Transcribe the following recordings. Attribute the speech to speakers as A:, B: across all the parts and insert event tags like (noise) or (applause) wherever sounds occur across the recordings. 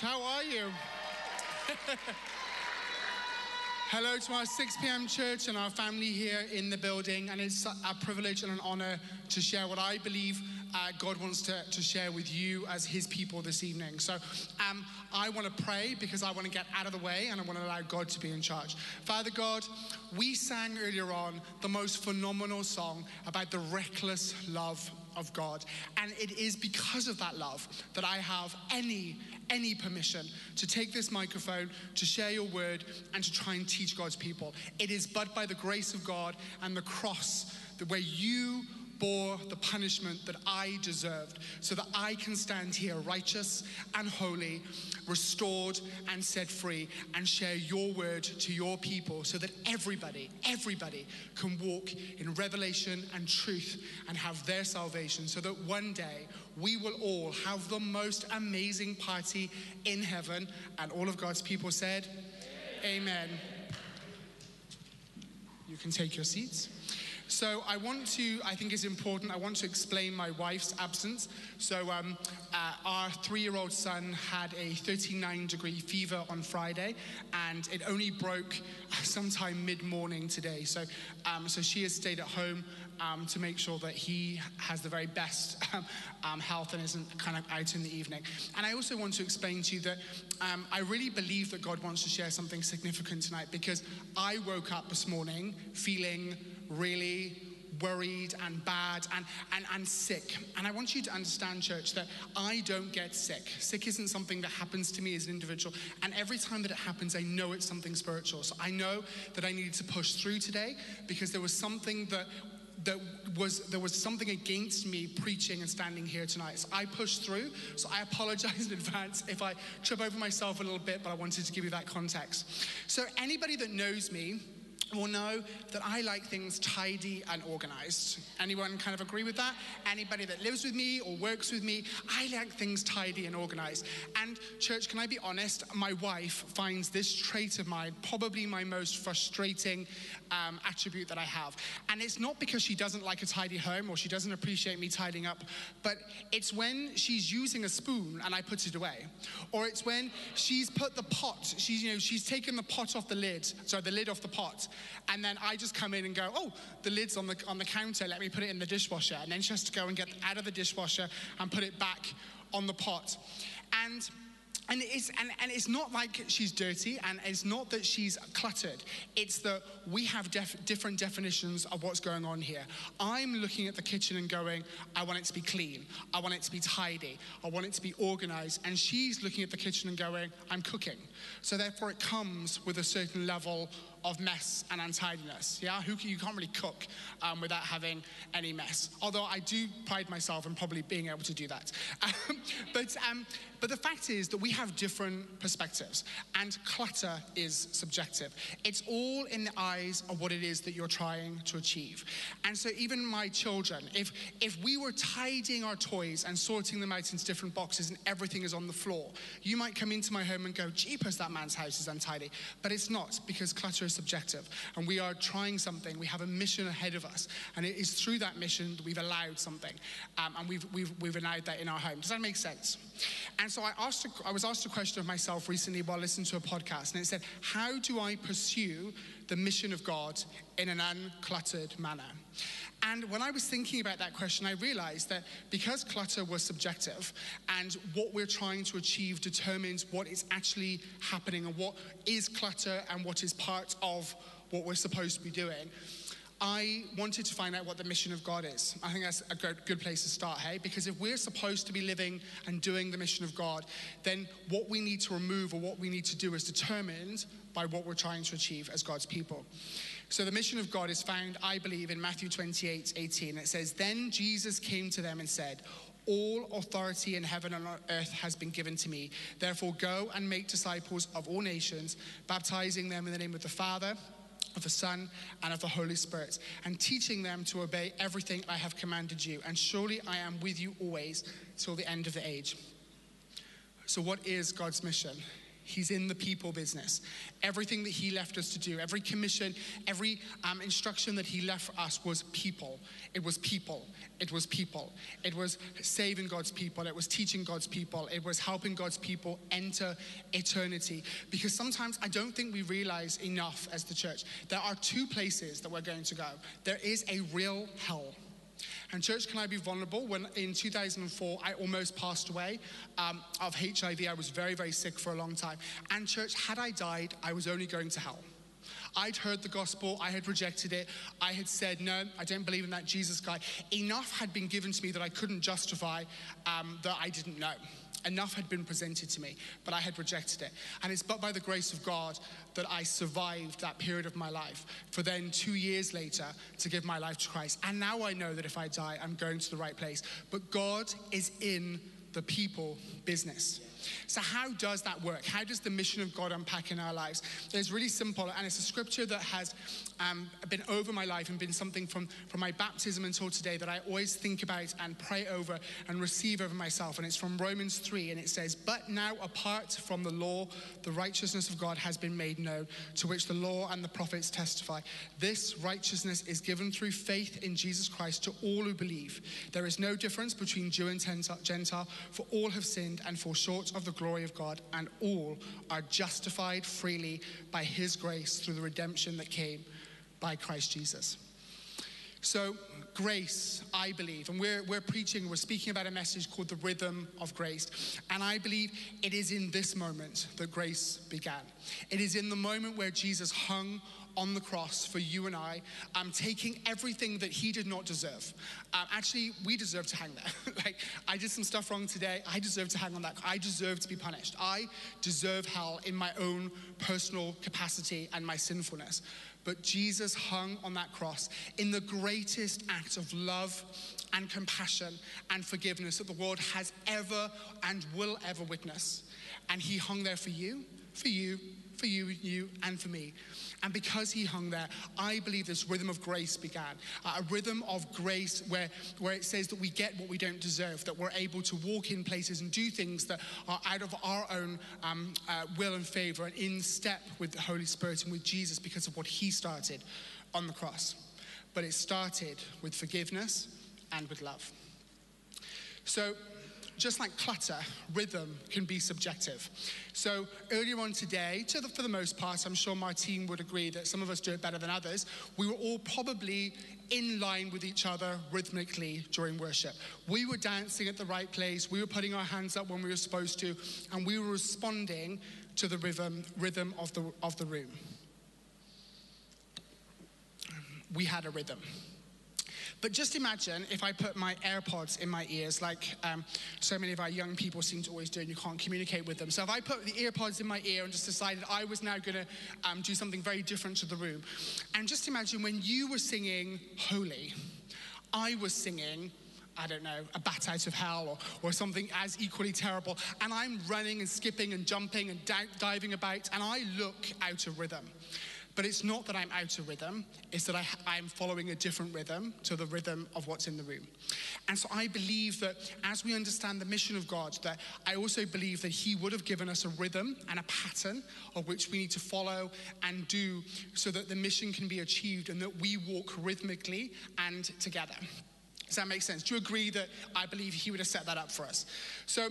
A: How are you? (laughs) Hello to our 6 p.m. church and our family here in the building. And it's a privilege and an honor to share what I believe uh, God wants to, to share with you as His people this evening. So um, I want to pray because I want to get out of the way and I want to allow God to be in charge. Father God, we sang earlier on the most phenomenal song about the reckless love of God. And it is because of that love that I have any, any permission to take this microphone, to share your word, and to try and teach God's people. It is but by the grace of God and the cross that where you bore the punishment that I deserved so that I can stand here righteous and holy, restored and set free, and share your word to your people so that everybody, everybody can walk in revelation and truth and have their salvation so that one day we will all have the most amazing party in heaven. And all of God's people said, Amen. Amen. You can take your seats. So I want to, I think it's important, I want to explain my wife's absence. So um, uh, our three-year-old son had a 39 degree fever on Friday, and it only broke (laughs) sometime mid-morning today. So, um, so she has stayed at home um, to make sure that he has the very best (laughs) um, health and isn't kind of out in the evening. And I also want to explain to you that um, I really believe that God wants to share something significant tonight because I woke up this morning feeling really worried and bad and, and, and sick. And I want you to understand, church, that I don't get sick. Sick isn't something that happens to me as an individual. And every time that it happens, I know it's something spiritual. So I know that I needed to push through today because there was something that that was there was something against me preaching and standing here tonight. So I pushed through. So I apologize (laughs) in advance if I trip over myself a little bit, but I wanted to give you that context. So anybody that knows me will know that I like things tidy and organized. Anyone kind of agree with that? Anybody that lives with me or works with me, I like things tidy and organized. And, church, can I be honest? My wife finds this trait of mine probably my most frustrating um, attribute that I have. And it's not because she doesn't like a tidy home or she doesn't appreciate me tidying up, but it's when she's using a spoon and I put it away. Or it's when she's put the pot, she's, you know, she's taken the pot off the lid, sorry, the lid off the pot, and then I just come in and go, oh, the lid's on the, on the counter, let me put it in the dishwasher. And then she has to go and get out of the dishwasher and put it back on the pot. And and it's, and, and it's not like she's dirty and it's not that she's cluttered. It's that we have def- different definitions of what's going on here. I'm looking at the kitchen and going, I want it to be clean. I want it to be tidy. I want it to be organized. And she's looking at the kitchen and going, I'm cooking. So therefore, it comes with a certain level of mess and untidiness. Yeah, Who you can't really cook um, without having any mess. Although I do pride myself in probably being able to do that. (laughs) Um, but but the fact is that we have different perspectives, and clutter is subjective. It's all in the eyes of what it is that you're trying to achieve. And so, even my children, if, if we were tidying our toys and sorting them out into different boxes and everything is on the floor, you might come into my home and go, Jeepers, that man's house is untidy. But it's not, because clutter is subjective. And we are trying something, we have a mission ahead of us. And it is through that mission that we've allowed something. Um, and we've, we've, we've allowed that in our home. Does that make sense? And so I, asked a, I was asked a question of myself recently while listening to a podcast, and it said, How do I pursue the mission of God in an uncluttered manner? And when I was thinking about that question, I realized that because clutter was subjective and what we're trying to achieve determines what is actually happening and what is clutter and what is part of what we're supposed to be doing, I wanted to find out what the mission of God is. I think that's a good, place to start, hey? Because if we're supposed to be living and doing the mission of God, then what we need to remove or what we need to do is determined by what we're trying to achieve as God's people. So the mission of God is found, I believe, in Matthew 28 18. It says, Then Jesus came to them and said, all authority in heaven and on earth has been given to me. Therefore, go and make disciples of all nations, baptizing them in the name of the Father of the Son, and of the Holy Spirit, and teaching them to obey everything I have commanded you. And surely I am with you always till the end of the age. So, what is God's mission? He's in the people business. Everything that he left us to do, every commission, every um, instruction that he left for us was people. It was people. It was people. It was saving God's people. It was teaching God's people. It was helping God's people enter eternity. Because sometimes I don't think we realize enough as the church. There are two places that we're going to go. There is a real hell and church, can I be vulnerable? When in 2004, I almost passed away um, of HIV. I was very, very sick for a long time. And church, had I died, I was only going to hell. I'd heard the gospel, I had rejected it, I had said, no, I don't believe in that Jesus guy. Enough had been given to me that I couldn't justify um, that I didn't know. Enough had been presented to me, but I had rejected it. And it's but by the grace of God that I survived that period of my life for then two years later to give my life to Christ. And now I know that if I die, I'm going to the right place. But God is in the people business. So, how does that work? How does the mission of God unpack in our lives? It's really simple, and it's a scripture that has um, been over my life and been something from, from my baptism until today that I always think about and pray over and receive over myself. And it's from Romans 3, and it says, But now, apart from the law, the righteousness of God has been made known, to which the law and the prophets testify. This righteousness is given through faith in Jesus Christ to all who believe. There is no difference between Jew and Gentile, for all have sinned and fall short of the glory of God, and all are justified freely by his grace through the redemption that came by Christ Jesus. So, grace, I believe, and we're, we're preaching, we're speaking about a message called the rhythm of grace. And I believe it is in this moment that grace began. It is in the moment where Jesus hung on the cross for you and I, um, taking everything that he did not deserve. Um, actually, we deserve to hang there. (laughs) like, I did some stuff wrong today. I deserve to hang on that. I deserve to be punished. I deserve hell in my own personal capacity and my sinfulness. But Jesus hung on that cross in the greatest act of love and compassion and forgiveness that the world has ever and will ever witness. And he hung there for you, for you, for you, you, and for me. And because he hung there, I believe this rhythm of grace began. Uh, a rhythm of grace where, where it says that we get what we don't deserve, that we're able to walk in places and do things that are out of our own um, uh, will and favor and in step with the Holy Spirit and with Jesus because of what he started on the cross. But it started with forgiveness and with love. So, just like clutter, rhythm can be subjective. So earlier on today, the, for the most part, I'm sure my team would agree that some of us do it better than others. We were all probably in line with each other rhythmically during worship. We were dancing at the right place. We were putting our hands up when we were supposed to, and we were responding to the rhythm, rhythm of, the, of the room. We had a rhythm. But just imagine if I put my AirPods in my ears, like um, so many of our young people seem to always do, and you can't communicate with them. So if I put the earpods in my ear and just decided I was now going to um, do something very different to the room, and just imagine when you were singing Holy, I was singing I don't know, a bat out of hell or, or something as equally terrible. And I'm running and skipping and jumping and diving about, and I look out of rhythm. But it's not that I'm out of rhythm, it's that I, I'm following a different rhythm to the rhythm of what's in the room. And so I believe that as we understand the mission of God, that I also believe that He would have given us a rhythm and a pattern of which we need to follow and do so that the mission can be achieved and that we walk rhythmically and together. Does that make sense? Do you agree that I believe He would have set that up for us? So,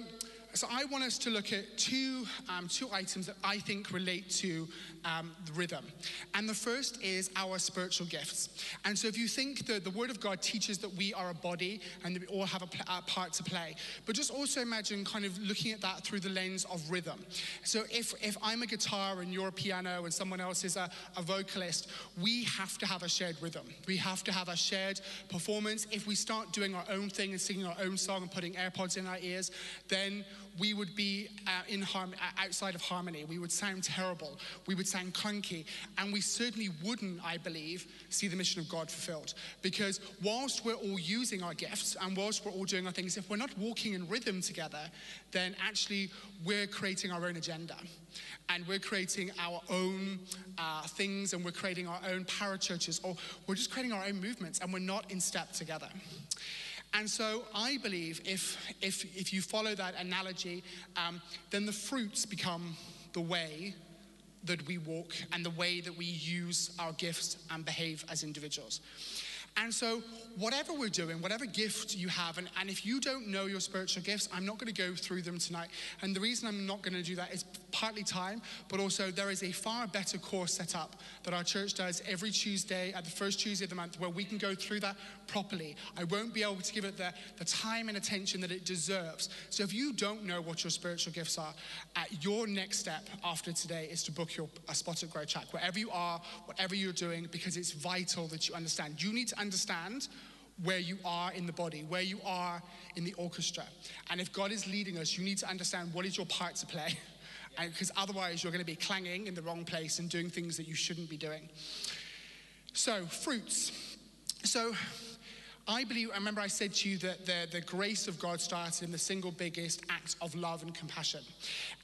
A: so I want us to look at two, um, two items that I think relate to um, rhythm. And the first is our spiritual gifts. And so if you think that the Word of God teaches that we are a body and that we all have a, a part to play, but just also imagine kind of looking at that through the lens of rhythm. So if, if I'm a guitar and you're a piano and someone else is a, a vocalist, we have to have a shared rhythm. We have to have a shared performance. If we start doing our own thing and singing our own song and putting AirPods in our ears, then we would be uh, in harm- uh, outside of harmony. We would sound terrible. We would sound clunky. And we certainly wouldn't, I believe, see the mission of God fulfilled. Because whilst we're all using our gifts and whilst we're all doing our things, if we're not walking in rhythm together, then actually we're creating our own agenda. And we're creating our own uh, things and we're creating our own parachurches or we're just creating our own movements and we're not in step together. And so I believe if, if, if you follow that analogy, um, then the fruits become the way that we walk and the way that we use our gifts and behave as individuals. And so, whatever we're doing, whatever gift you have, and, and if you don't know your spiritual gifts, I'm not going to go through them tonight. And the reason I'm not going to do that is partly time, but also there is a far better course set up that our church does every Tuesday at the first Tuesday of the month where we can go through that properly. I won't be able to give it the, the time and attention that it deserves. So, if you don't know what your spiritual gifts are, uh, your next step after today is to book your a spot at Grow Track, wherever you are, whatever you're doing, because it's vital that you understand. You need to understand where you are in the body, where you are in the orchestra. And if God is leading us, you need to understand what is your part to play. (laughs) Because otherwise, you're going to be clanging in the wrong place and doing things that you shouldn't be doing. So, fruits. So, I believe, I remember I said to you that the, the grace of God started in the single biggest act of love and compassion.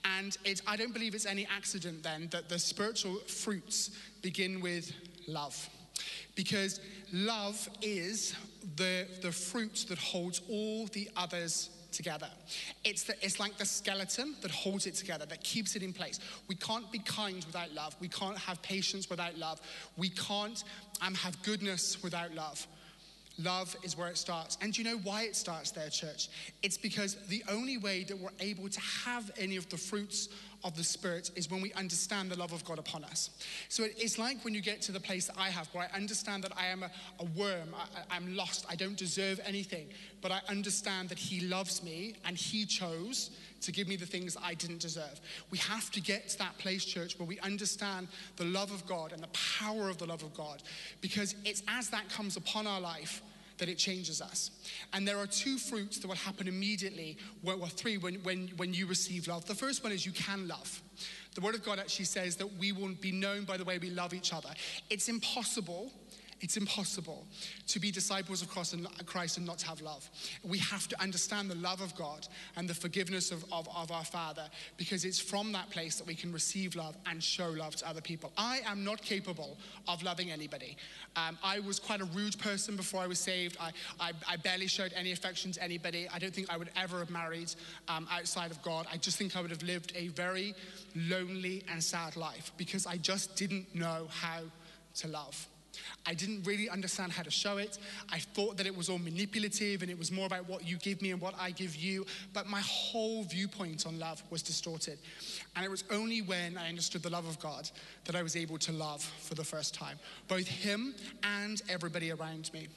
A: And it, I don't believe it's any accident then that the spiritual fruits begin with love. Because love is the, the fruit that holds all the others together. It's, the, it's like the skeleton that holds it together, that keeps it in place. We can't be kind without love. We can't have patience without love. We can't um, have goodness without love. Love is where it starts. And you know why it starts there, church? It's because the only way that we're able to have any of the fruits of the Spirit is when we understand the love of God upon us. So it's like when you get to the place that I have, where I understand that I am a, a worm, I, I'm lost, I don't deserve anything, but I understand that He loves me and He chose to give me the things I didn't deserve. We have to get to that place, church, where we understand the love of God and the power of the love of God, because it's as that comes upon our life that it changes us. And there are two fruits that will happen immediately, well, three, when, when, when you receive love. The first one is you can love. The Word of God actually says that we will be known by the way we love each other. It's impossible it's impossible to be disciples of Christ and not to have love. We have to understand the love of God and the forgiveness of, of, of, our Father because it's from that place that we can receive love and show love to other people. I am not capable of loving anybody. Um, I was quite a rude person before I was saved. I, I, I, barely showed any affection to anybody. I don't think I would ever have married um, outside of God. I just think I would have lived a very lonely and sad life because I just didn't know how to love. I didn't really understand how to show it. I thought that it was all manipulative and it was more about what you give me and what I give you. But my whole viewpoint on love was distorted. And it was only when I understood the love of God that I was able to love for the first time, both Him and everybody around me.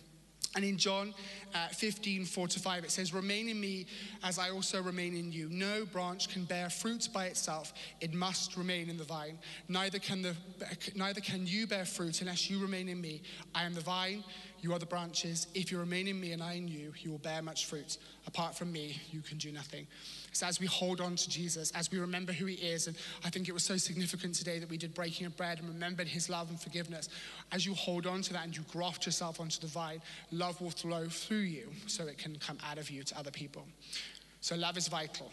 A: And in John uh, 15, 4 to 5, it says, Remain in me as I also remain in you. No branch can bear fruit by itself, it must remain in the vine. Neither can, the, neither can you bear fruit unless you remain in me. I am the vine, you are the branches. If you remain in me and I in you, you will bear much fruit. Apart from me, you can do nothing. So as we hold on to Jesus, as we remember who he is, and I think it was so significant today that we did breaking of bread and remembered his love and forgiveness. As you hold on to that and you graft yourself onto the vine, love will flow through you so it can come out of you to other people. So love is vital.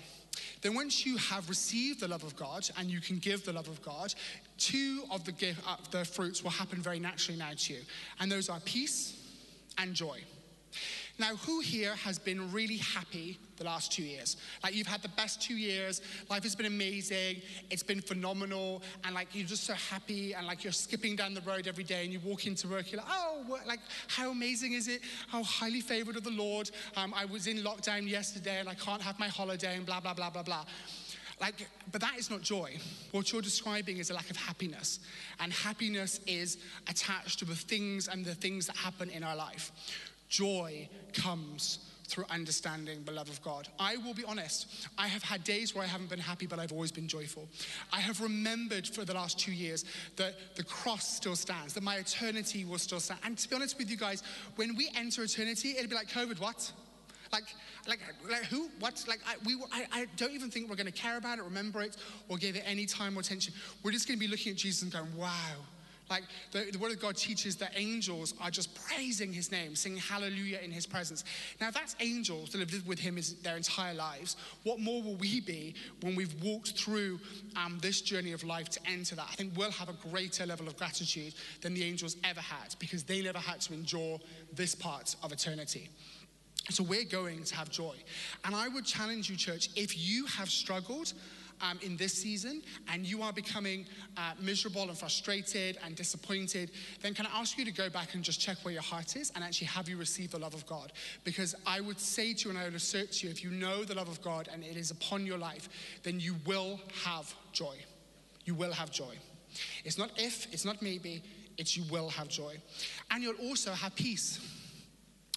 A: Then, once you have received the love of God and you can give the love of God, two of the, gift, uh, the fruits will happen very naturally now to you. And those are peace and joy. Now, who here has been really happy the last two years? Like, you've had the best two years, life has been amazing, it's been phenomenal, and like, you're just so happy, and like, you're skipping down the road every day, and you walk into work, you're like, oh, what, like, how amazing is it? How highly favored of the Lord. Um, I was in lockdown yesterday, and I can't have my holiday, and blah, blah, blah, blah, blah. Like, but that is not joy. What you're describing is a lack of happiness. And happiness is attached to the things and the things that happen in our life. Joy comes through understanding the love of God. I will be honest, I have had days where I haven't been happy, but I've always been joyful. I have remembered for the last two years that the cross still stands, that my eternity will still stand. And to be honest with you guys, when we enter eternity, it'll be like COVID, what? Like, like, like who? What? Like, I, we, I, I don't even think we're going to care about it, remember it, or give it any time or attention. We're just going to be looking at Jesus and going, wow, like the, the word of God teaches that angels are just praising his name, singing hallelujah in his presence. Now, that's angels that have lived with him his, their entire lives. What more will we be when we've walked through um, this journey of life to enter that? I think we'll have a greater level of gratitude than the angels ever had because they never had to endure this part of eternity. So we're going to have joy. And I would challenge you, church, if you have struggled um, in this season and you are becoming uh, miserable and frustrated and disappointed, then can I ask you to go back and just check where your heart is and actually have you received the love of God? Because I would say to you and I would assert to you, if you know the love of God and it is upon your life, then you will have joy. You will have joy. It's not if, it's not maybe, it's you will have joy. And you'll also have peace.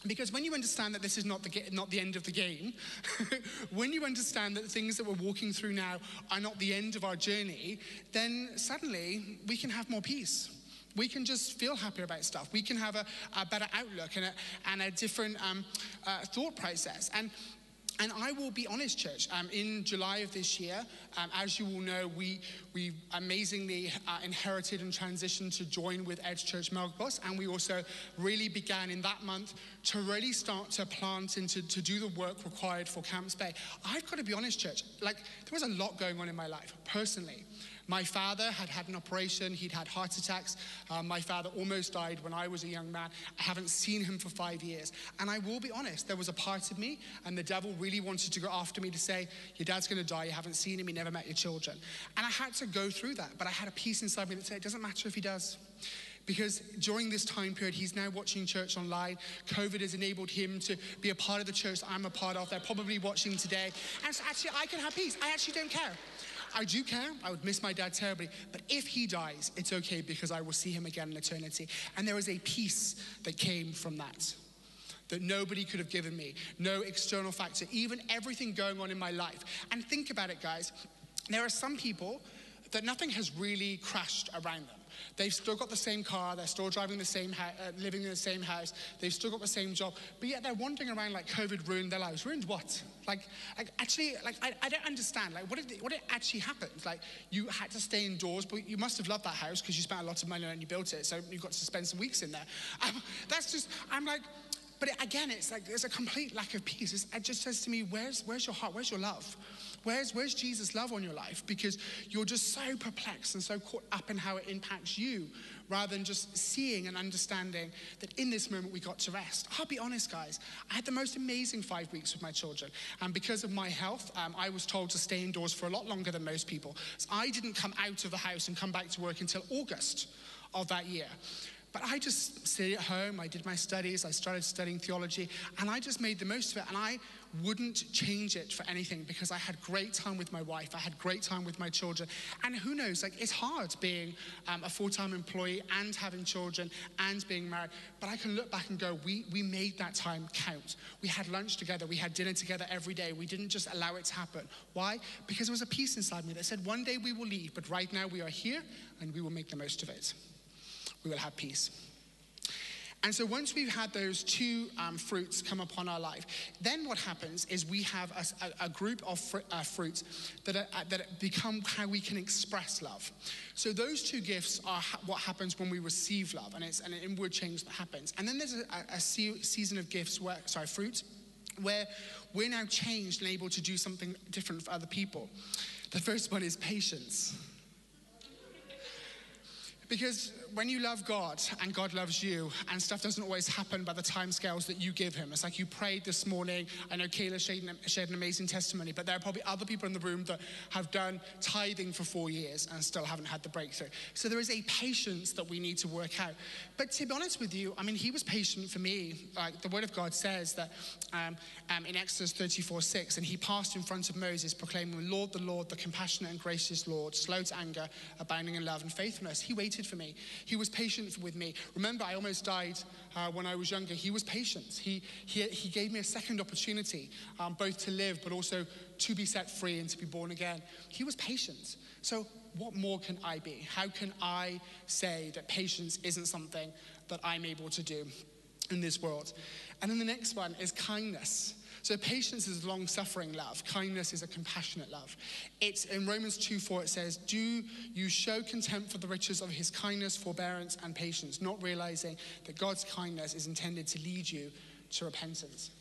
A: Because when you understand that this is not the, not the end of the game, (laughs) when you understand that the things that we're walking through now are not the end of our journey, then suddenly we can have more peace. We can just feel happier about stuff. We can have a, a better outlook and a, and a different um, uh, thought process. And and I will be honest, church. Um, in July of this year, um, as you all know, we we amazingly uh, inherited and transitioned to join with Edge Church Melkbos, and we also really began in that month to really start to plant and to, to do the work required for Camps Bay. I've got to be honest, church. Like there was a lot going on in my life personally. My father had had an operation, he'd had heart attacks. Um, my father almost died when I was a young man. I haven't seen him for five years. And I will be honest, there was a part of me, and the devil really wanted to go after me to say, Your dad's going to die, you haven't seen him, he never met your children. And I had to go through that, but I had a peace inside me that said, It doesn't matter if he does because during this time period, he's now watching church online. COVID has enabled him to be a part of the church I'm a part of. They're probably watching today. And so actually, I can have peace. I actually don't care. I do care. I would miss my dad terribly. But if he dies, it's okay because I will see him again in eternity. And there was a peace that came from that that nobody could have given me, no external factor, even everything going on in my life. And think about it, guys. There are some people that nothing has really crashed around them. They've still got the same car, they're still driving the same house, uh, living in the same house, they've still got the same job, but yet they're wandering around like COVID ruined their lives. Ruined what? Like, like actually, like I, I don't understand. Like, what did what did actually happen? Like, you had to stay indoors, but you must have loved that house because you spent a lot of money on it and you built it, so you got to spend some weeks in there. Um, that's just, I'm like. But again, it's like there's a complete lack of peace. It just says to me, where's, where's your heart? Where's your love? Where's, where's Jesus' love on your life? Because you're just so perplexed and so caught up in how it impacts you rather than just seeing and understanding that in this moment we got to rest. I'll be honest, guys, I had the most amazing five weeks with my children. And because of my health, um, I was told to stay indoors for a lot longer than most people. So I didn't come out of the house and come back to work until August of that year. But I just stayed at home, I did my studies, I started studying theology, and I just made the most of it. And I wouldn't change it for anything because I had great time with my wife, I had great time with my children. And who knows, like it's hard being um, a full time employee and having children and being married. But I can look back and go, we, we made that time count. We had lunch together, we had dinner together every day. We didn't just allow it to happen. Why? Because there was a peace inside me that said, one day we will leave, but right now we are here and we will make the most of it we will have peace. And so once we've had those two um, fruits come upon our life, then what happens is we have a, a group of fr- uh, fruits that, are, uh, that become how we can express love. So those two gifts are ha- what happens when we receive love, and it's an inward change that happens. And then there's a, a se- season of gifts, where, sorry, fruits, where we're now changed and able to do something different for other people. The first one is patience. Because when you love God and God loves you, and stuff doesn't always happen by the time scales that you give Him, it's like you prayed this morning. I know Kayla shared an, shared an amazing testimony, but there are probably other people in the room that have done tithing for four years and still haven't had the breakthrough. So there is a patience that we need to work out. But to be honest with you, I mean, He was patient for me. Like the Word of God says that um, um, in Exodus 34 6, and He passed in front of Moses, proclaiming, Lord, the Lord, the compassionate and gracious Lord, slow to anger, abounding in love and faithfulness. He waited for me. He was patient with me. Remember, I almost died uh, when I was younger. He was patient. He, he, he gave me a second opportunity, um, both to live, but also to be set free and to be born again. He was patient. So, what more can I be? How can I say that patience isn't something that I'm able to do in this world? And then the next one is kindness. So patience is long suffering love. Kindness is a compassionate love. It's in Romans 2 4, it says, Do you show contempt for the riches of his kindness, forbearance, and patience, not realizing that God's kindness is intended to lead you to repentance?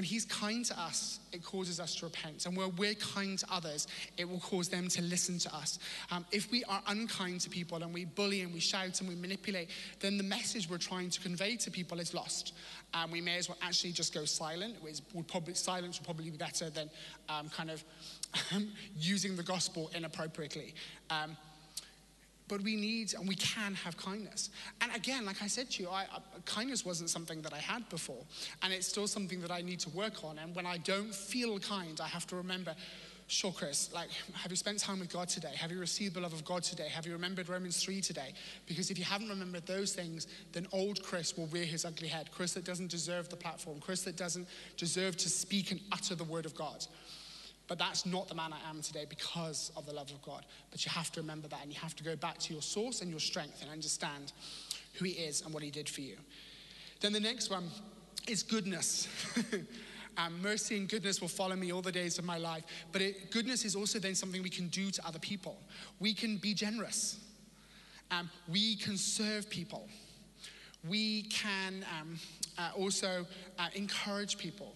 A: When He's kind to us, it causes us to repent. And where we're kind to others, it will cause them to listen to us. Um, if we are unkind to people and we bully and we shout and we manipulate, then the message we're trying to convey to people is lost. And we may as well actually just go silent. Would probably, silence would probably be better than um, kind of (laughs) using the gospel inappropriately. But we need and we can have kindness. And again, like I said to you, I, I, kindness wasn't something that I had before, and it's still something that I need to work on. And when I don't feel kind, I have to remember. Sure, Chris, like, have you spent time with God today? Have you received the love of God today? Have you remembered Romans 3 today? Because if you haven't remembered those things, then old Chris will rear his ugly head. Chris that doesn't deserve the platform, Chris that doesn't deserve to speak and utter the word of God. But that's not the man I am today because of the love of God. But you have to remember that and you have to go back to your source and your strength and understand who He is and what He did for you. Then the next one is goodness. (laughs) um, mercy and goodness will follow me all the days of my life. But it, goodness is also then something we can do to other people. We can be generous, um, we can serve people, we can um, uh, also uh, encourage people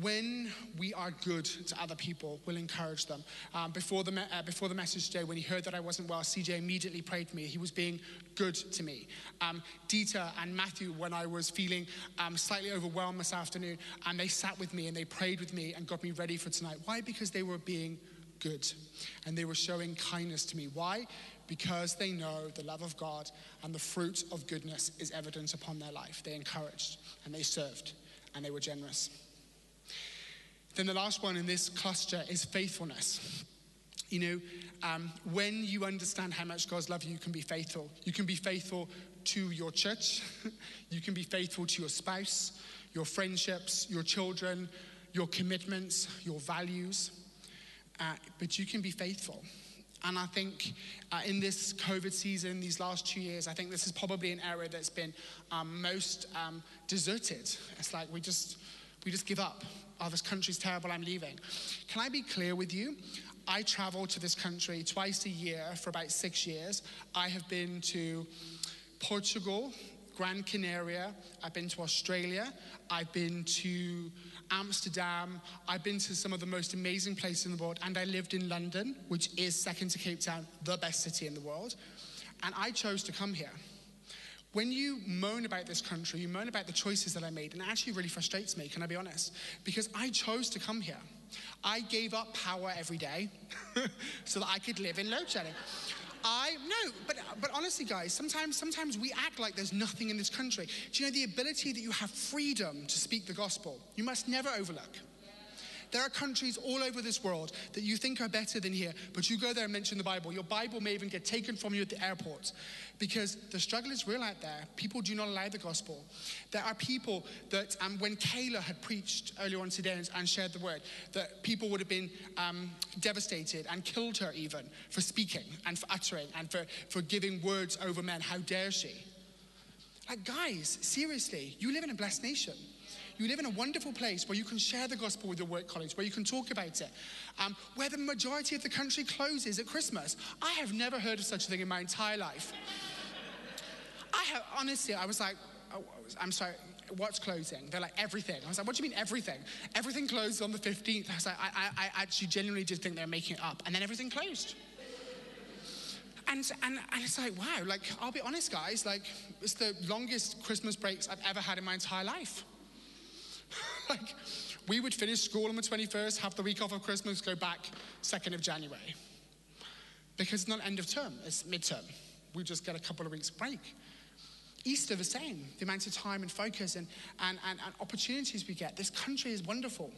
A: when we are good to other people, we'll encourage them. Um, before, the me- uh, before the message today, when he heard that I wasn't well, CJ immediately prayed for me. He was being good to me. Um, Dieter and Matthew, when I was feeling um, slightly overwhelmed this afternoon, and they sat with me and they prayed with me and got me ready for tonight. Why? Because they were being good and they were showing kindness to me. Why? Because they know the love of God and the fruit of goodness is evident upon their life. They encouraged and they served and they were generous. Then the last one in this cluster is faithfulness. You know, um, when you understand how much God's love you, you can be faithful. You can be faithful to your church, (laughs) you can be faithful to your spouse, your friendships, your children, your commitments, your values. Uh, but you can be faithful. And I think uh, in this COVID season, these last two years, I think this is probably an area that's been um, most um, deserted. It's like we just we just give up. Oh, this country's terrible, I'm leaving. Can I be clear with you? I travel to this country twice a year for about six years. I have been to Portugal, Gran Canaria, I've been to Australia, I've been to Amsterdam, I've been to some of the most amazing places in the world, and I lived in London, which is second to Cape Town, the best city in the world. And I chose to come here. When you moan about this country, you moan about the choices that I made, and it actually really frustrates me, can I be honest? Because I chose to come here. I gave up power every day (laughs) so that I could live in load shedding. I no, but but honestly, guys, sometimes sometimes we act like there's nothing in this country. Do you know the ability that you have freedom to speak the gospel? You must never overlook. There are countries all over this world that you think are better than here, but you go there and mention the Bible. Your Bible may even get taken from you at the airport because the struggle is real out there. People do not allow the gospel. There are people that, um, when Kayla had preached earlier on today and, shared the word, that people would have been um, devastated and killed her even for speaking and for uttering and for, for giving words over men. How dare she? Like, guys, seriously, you live in a blessed nation. You live in a wonderful place where you can share the gospel with your work colleagues, where you can talk about it, um, where the majority of the country closes at Christmas. I have never heard of such a thing in my entire life. I have, honestly, I was like, oh, I'm sorry, what's closing? They're like, everything. I was like, what do you mean everything? Everything closed on the 15th. I was like, I, I, I actually genuinely did think they were making it up. And then everything closed. And, and, and it's like, wow, like, I'll be honest, guys, like, it's the longest Christmas breaks I've ever had in my entire life. Like, we would finish school on the 21st, have the week off of Christmas, go back 2nd of January. Because it's not end of term, it's midterm. We just get a couple of weeks break. Easter, the same, the amount of time and focus and, and, and, and opportunities we get. This country is wonderful.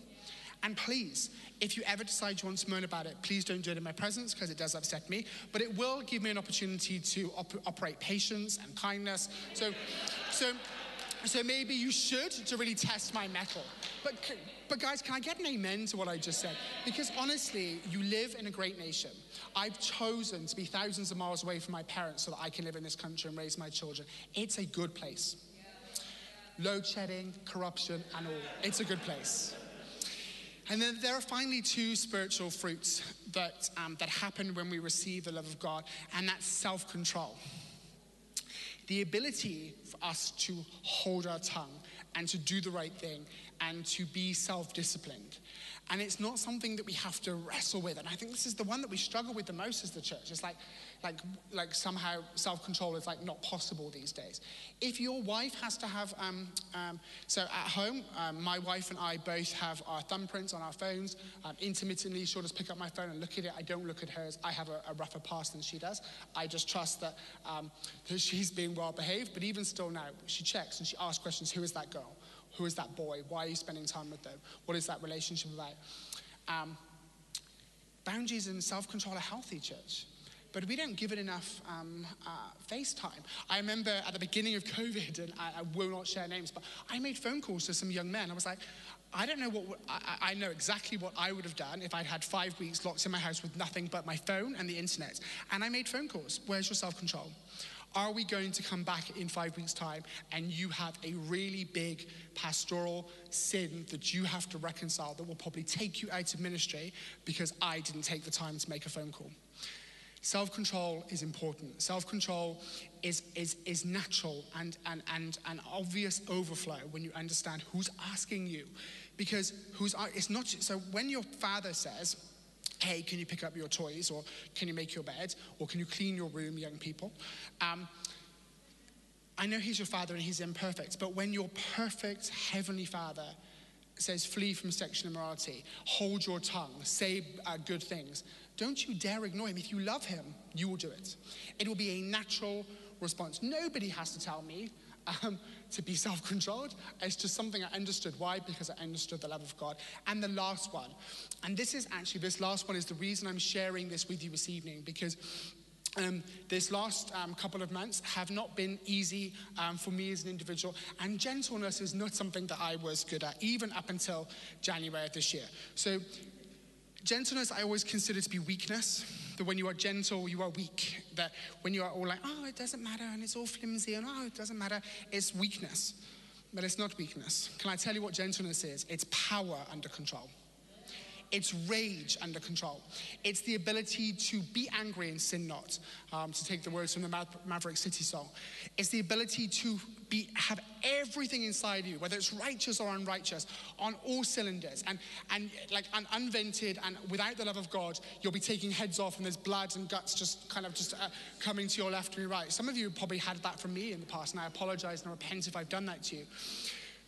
A: And please, if you ever decide you want to moan about it, please don't do it in my presence because it does upset me. But it will give me an opportunity to op- operate patience and kindness. So, so so maybe you should to really test my mettle. But, but guys, can I get an amen to what I just said? Because honestly, you live in a great nation. I've chosen to be thousands of miles away from my parents so that I can live in this country and raise my children. It's a good place. Load shedding, corruption, and all. It's a good place. And then there are finally two spiritual fruits that, um, that happen when we receive the love of God, and that's self control the ability us to hold our tongue and to do the right thing and to be self disciplined. And it's not something that we have to wrestle with. And I think this is the one that we struggle with the most as the church. It's like, like, like somehow self control is like not possible these days. If your wife has to have, um, um, so at home, um, my wife and I both have our thumbprints on our phones. Um, intermittently, she'll just pick up my phone and look at it. I don't look at hers. I have a, a rougher past than she does. I just trust that, um, that she's being well behaved. But even still now, she checks and she asks questions Who is that girl? Who is that boy? Why are you spending time with them? What is that relationship about? Um, boundaries and self control are healthy, church but we don't give it enough um, uh, face time. I remember at the beginning of COVID, and I, I, will not share names, but I made phone calls to some young men. I was like, I don't know what, I, I know exactly what I would have done if I'd had five weeks locked in my house with nothing but my phone and the internet. And I made phone calls. Where's your self control? Are we going to come back in five weeks' time and you have a really big pastoral sin that you have to reconcile that will probably take you out of ministry because I didn't take the time to make a phone call? Self control is important. Self control is, is, is natural and, and, and an obvious overflow when you understand who's asking you. Because who's, it's not, so when your father says, hey, can you pick up your toys? Or can you make your bed? Or can you clean your room, young people? Um, I know he's your father and he's imperfect, but when your perfect heavenly father says, flee from sexual immorality, hold your tongue, say uh, good things, don't you dare ignore him. If you love him, you will do it. It will be a natural response. Nobody has to tell me um, to be self controlled. It's just something I understood. Why? Because I understood the love of God. And the last one, and this is actually, this last one is the reason I'm sharing this with you this evening because. Um, this last um, couple of months have not been easy um, for me as an individual, and gentleness is not something that I was good at, even up until January of this year. So, gentleness I always consider to be weakness that when you are gentle, you are weak. That when you are all like, oh, it doesn't matter, and it's all flimsy, and oh, it doesn't matter, it's weakness. But it's not weakness. Can I tell you what gentleness is? It's power under control. It's rage under control. It's the ability to be angry and sin not, um, to take the words from the Maverick City song. It's the ability to be, have everything inside you, whether it's righteous or unrighteous, on all cylinders, and, and like un- unvented and without the love of God, you'll be taking heads off and there's blood and guts just kind of just uh, coming to your left and your right. Some of you probably had that from me in the past, and I apologize and repent if I've done that to you.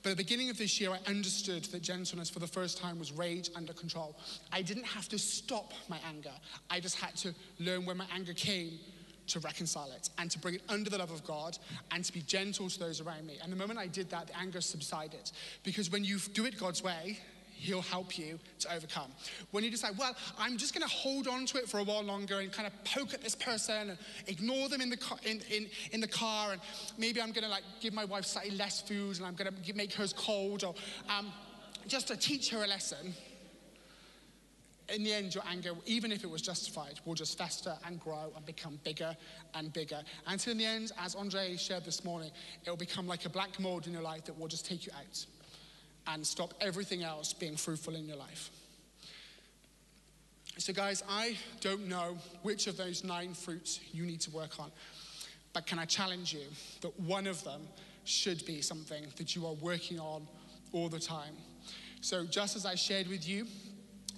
A: But at the beginning of this year, I understood that gentleness for the first time was rage under control. I didn't have to stop my anger, I just had to learn where my anger came to reconcile it and to bring it under the love of God and to be gentle to those around me. And the moment I did that, the anger subsided. Because when you do it God's way, He'll help you to overcome. When you decide, well, I'm just going to hold on to it for a while longer and kind of poke at this person and ignore them in the car, in, in, in the car and maybe I'm going to like give my wife slightly less food and I'm going to make hers cold or um, just to teach her a lesson. In the end, your anger, even if it was justified, will just fester and grow and become bigger and bigger. Until in the end, as Andre shared this morning, it will become like a black mold in your life that will just take you out and stop everything else being fruitful in your life. So, guys, I don't know which of those nine fruits you need to work on, but can I challenge you that one of them should be something that you are working on all the time? So, just as I shared with you,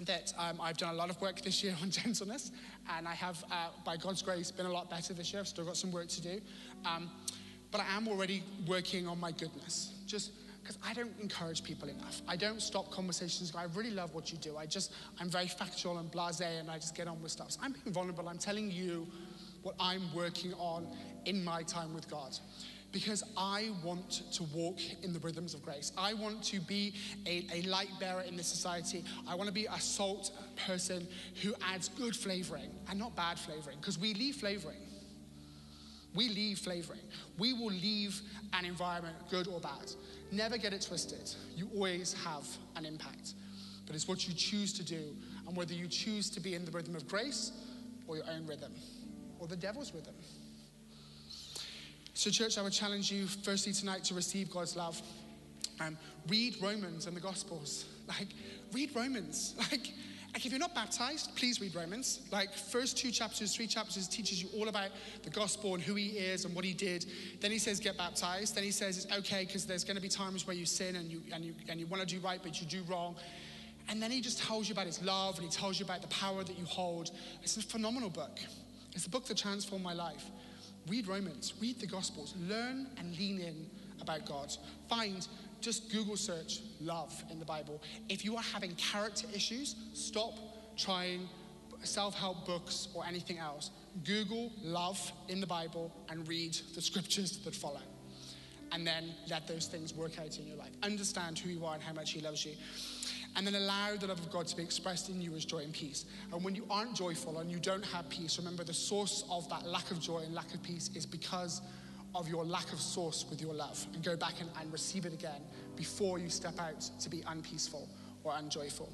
A: that um, I've done a lot of work this year (laughs) on gentleness, and I have, uh, by God's grace, been a lot better this year. I've still got some work to do. Um, but I am already working on my goodness. Just because I don't encourage people enough. I don't stop conversations. I really love what you do. I just, I'm very factual and blasé and I just get on with stuff. So I'm being vulnerable. I'm telling you what I'm working on in my time with God. Because I want to walk in the rhythms of grace. I want to be a, a light bearer in this society. I want to be a salt person who adds good flavoring and not bad flavoring, because we leave flavoring. We leave flavoring. We will leave an environment, good or bad. Never get it twisted. You always have an impact. But it's what you choose to do and whether you choose to be in the rhythm of grace or your own rhythm or the devil's rhythm. So, church, I would challenge you firstly tonight to receive God's love. Um, read Romans and the Gospels. Like, read Romans. (laughs) Like, Like if you're not baptized, please read Romans. Like first two chapters, three chapters teaches you all about the gospel and who he is and what he did. Then he says get baptized. Then he says it's okay because there's going to be times where you sin and you and you and you want to do right but you do wrong. And then he just tells you about his love and he tells you about the power that you hold. It's a phenomenal book. It's the book that transformed my life. Read Romans, read the Gospels, learn and lean in about God. Find just Google search love in the Bible. If you are having character issues, stop trying self help books or anything else. Google love in the Bible and read the scriptures that follow. And then let those things work out in your life. Understand who you are and how much He loves you. And then allow the love of God to be expressed in you as joy and peace. And when you aren't joyful and you don't have peace, remember the source of that lack of joy and lack of peace is because of your lack of source with your love and go back and, and receive it again before you step out to be unpeaceful or unjoyful.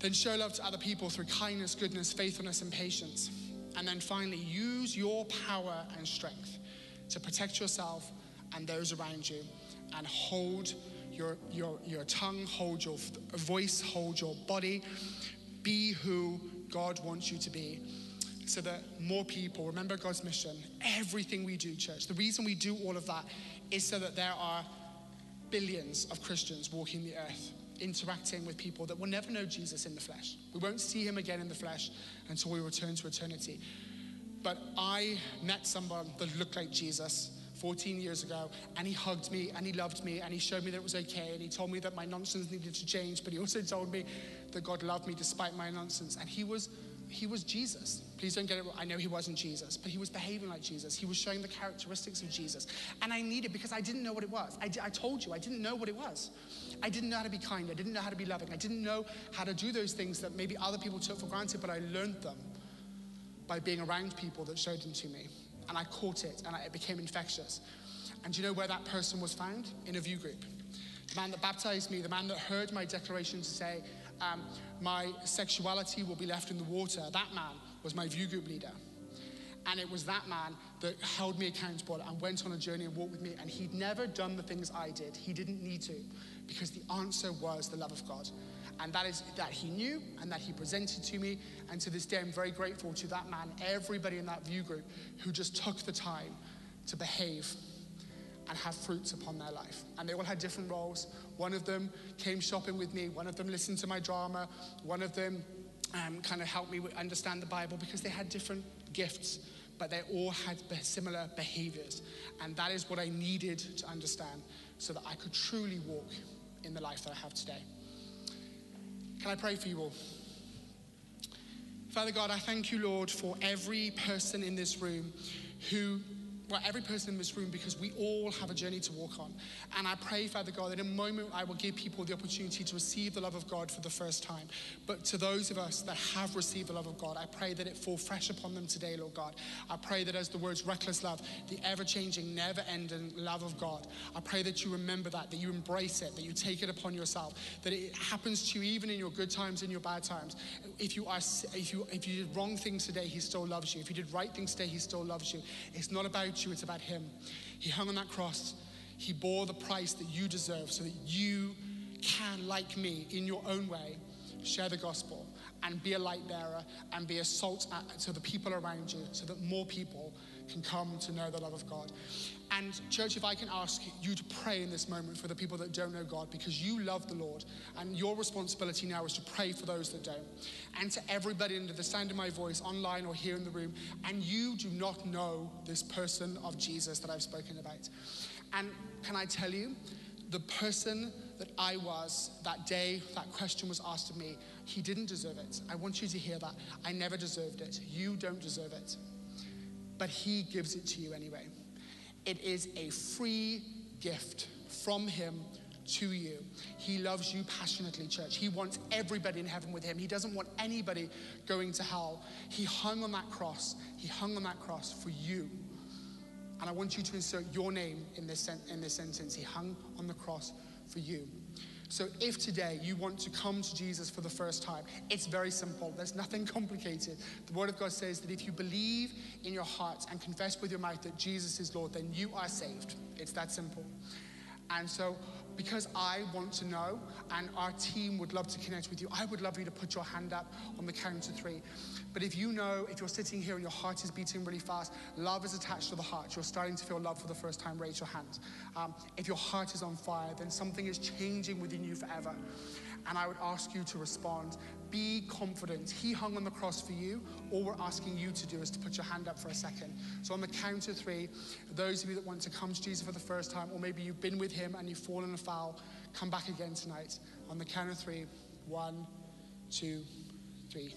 A: Then show love to other people through kindness, goodness, faithfulness, and patience. And then finally, use your power and strength to protect yourself and those around you and hold your, your, your tongue, hold your voice, hold your body. Be who God wants you to be so that more people remember God's mission. Everything we do, church, the reason we do all of that is so that there are billions of Christians walking the earth, interacting with people that will never know Jesus in the flesh. We won't see him again in the flesh until we return to eternity. But I met someone that looked like Jesus 14 years ago, and he hugged me and he loved me and he showed me that it was okay and he told me that my nonsense needed to change, but he also told me that God loved me despite my nonsense. And he was he was Jesus. Please don't get it wrong. I know he wasn't Jesus, but he was behaving like Jesus. He was showing the characteristics of Jesus. And I needed because I didn't know what it was. I, I told you, I didn't know what it was. I didn't know how to be kind. I didn't know how to be loving. I didn't know how to do those things that maybe other people took for granted, but I learned them by being around people that showed them to me. And I caught it and I, it became infectious. And do you know where that person was found? In a view group. The man that baptized me, the man that heard my declaration to say, um, my sexuality will be left in the water. That man was my view group leader. And it was that man that held me accountable and went on a journey and walked with me. And he'd never done the things I did. He didn't need to because the answer was the love of God. And that is that he knew and that he presented to me. And to this day, I'm very grateful to that man, everybody in that view group who just took the time to behave and have fruits upon their life. And they all had different roles. One of them came shopping with me, one of them listened to my drama, one of them um, kind of helped me understand the Bible because they had different gifts, but they all had similar behaviors. And that is what I needed to understand so that I could truly walk in the life that I have today. Can I pray for you all? Father God, I thank you, Lord, for every person in this room who well, every person in this room because we all have a journey to walk on. And I pray, Father God, that in a moment I will give people the opportunity to receive the love of God for the first time. But to those of us that have received the love of God, I pray that it fall fresh upon them today, Lord God. I pray that as the words reckless love, the ever changing, never ending love of God, I pray that you remember that, that you embrace it, that you take it upon yourself, that it happens to you even in your good times, in your bad times. If you are, if you, if you did wrong things today, He still loves you. If you did right things today, He still loves you. It's not about you, it's about Him. He hung on that cross. He bore the price that you deserve so that you can, like me, in your own way, share the gospel and be a light bearer and be a salt to the people around you so that more people can come to know the love of God. And, church, if I can ask you to pray in this moment for the people that don't know God because you love the Lord, and your responsibility now is to pray for those that don't. And to everybody under the sound of my voice, online or here in the room, and you do not know this person of Jesus that I've spoken about. And can I tell you, the person that I was that day that question was asked of me, he didn't deserve it. I want you to hear that. I never deserved it. You don't deserve it. But he gives it to you anyway. It is a free gift from Him to you. He loves you passionately, church. He wants everybody in heaven with Him. He doesn't want anybody going to hell. He hung on that cross. He hung on that cross for you. And I want you to insert your name in this, in this sentence. He hung on the cross for you. So if today you want to come to Jesus for the first time, it's very simple. There's nothing complicated. The Word of God says that if you believe in your heart and confess with your mouth that Jesus is Lord, then you are saved. It's that simple. And so because I want to know and our team would love to connect with you, I would love you to put your hand up on the count three. But if you know, if you're sitting here and your heart is beating really fast, love is attached to the heart, you're starting to feel love for the first time, raise your hand. Um, if your heart is on fire, then something is changing within you forever. And I would ask you to respond. Be confident. He hung on the cross for you. All we're asking you to do is to put your hand up for a second. So, on the count of three, those of you that want to come to Jesus for the first time, or maybe you've been with him and you've fallen afoul, come back again tonight. On the count of three one, two, three.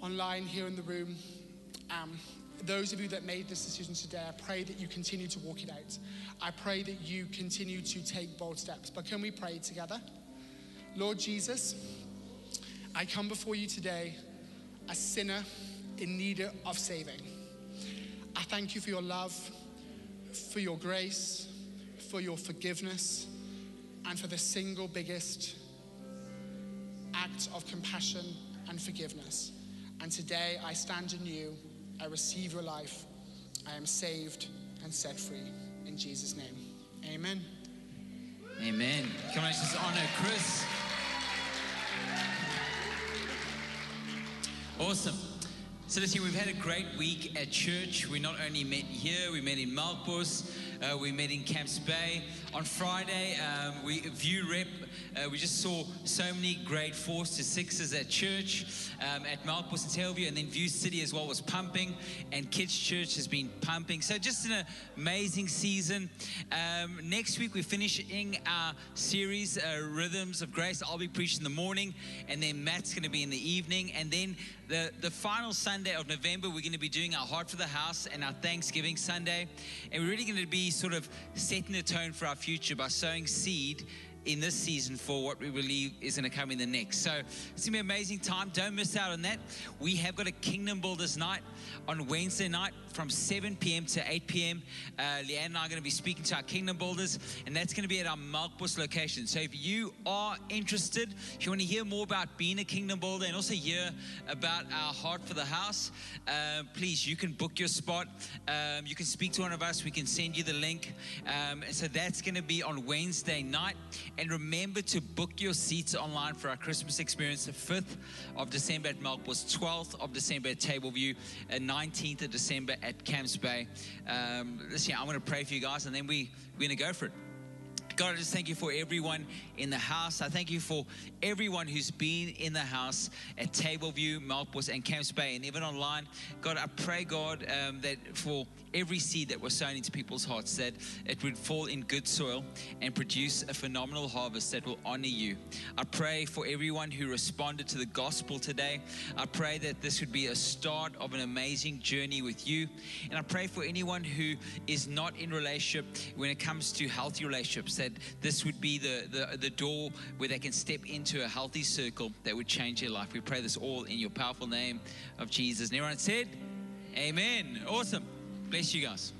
A: Online here in the room, um, those of you that made this decision today, I pray that you continue to walk it out. I pray that you continue to take bold steps. But can we pray together? Lord Jesus, I come before you today, a sinner in need of saving. I thank you for your love, for your grace, for your forgiveness, and for the single biggest act of compassion and forgiveness. And today I stand in you I receive your life. I am saved and set free. In Jesus' name, amen.
B: Amen. On, let's just honor Chris. Awesome. So listen, we've had a great week at church. We not only met here, we met in Melkbos, uh, we met in Camps Bay. On Friday, um, we View Rep uh, we just saw so many grade fours to sixes at church, um, at Melkbos and Tableview, and then View City as well was pumping, and Kids Church has been pumping. So just an amazing season. Um, next week we're finishing our series, uh, Rhythms of Grace. I'll be preaching in the morning, and then Matt's going to be in the evening, and then the, the final Sunday of November, we're going to be doing our Heart for the House and our Thanksgiving Sunday. And we're really going to be sort of setting the tone for our future by sowing seed in this season for what we believe is going to come in the next. So it's going to be an amazing time. Don't miss out on that. We have got a Kingdom Builders night on Wednesday night from 7 p.m. to 8 p.m. Uh, Leanne and I are going to be speaking to our Kingdom Builders, and that's going to be at our Melkbos location. So if you are interested, if you want to hear more about being a Kingdom Builder and also hear about our Heart for the House, uh, please, you can book your spot. Um, you can speak to one of us. We can send you the link. Um, so that's going to be on Wednesday night. And remember to book your seats online for our Christmas experience, the 5th of December at Melkbos, 12th of December at Tableview, and 19th of December at Camps Bay. Um, listen, I'm going to pray for you guys, and then we, we're going to go for it. God, I just thank you for everyone in the house. I thank you for everyone who's been in the house at Tableview, Melkbos, and Camps Bay, and even online. God, I pray, God, um, that for every seed that was sown into people's hearts, that it would fall in good soil and produce a phenomenal harvest that will honor you. I pray for everyone who responded to the gospel today. I pray that this would be a start of an amazing journey with you. And I pray for anyone who is not in relationship when it comes to healthy relationships, that this would be the, the, the door where they can step into a healthy circle that would change their life. We pray this all in your powerful name of Jesus. And everyone said, Amen. Awesome. Bless you guys.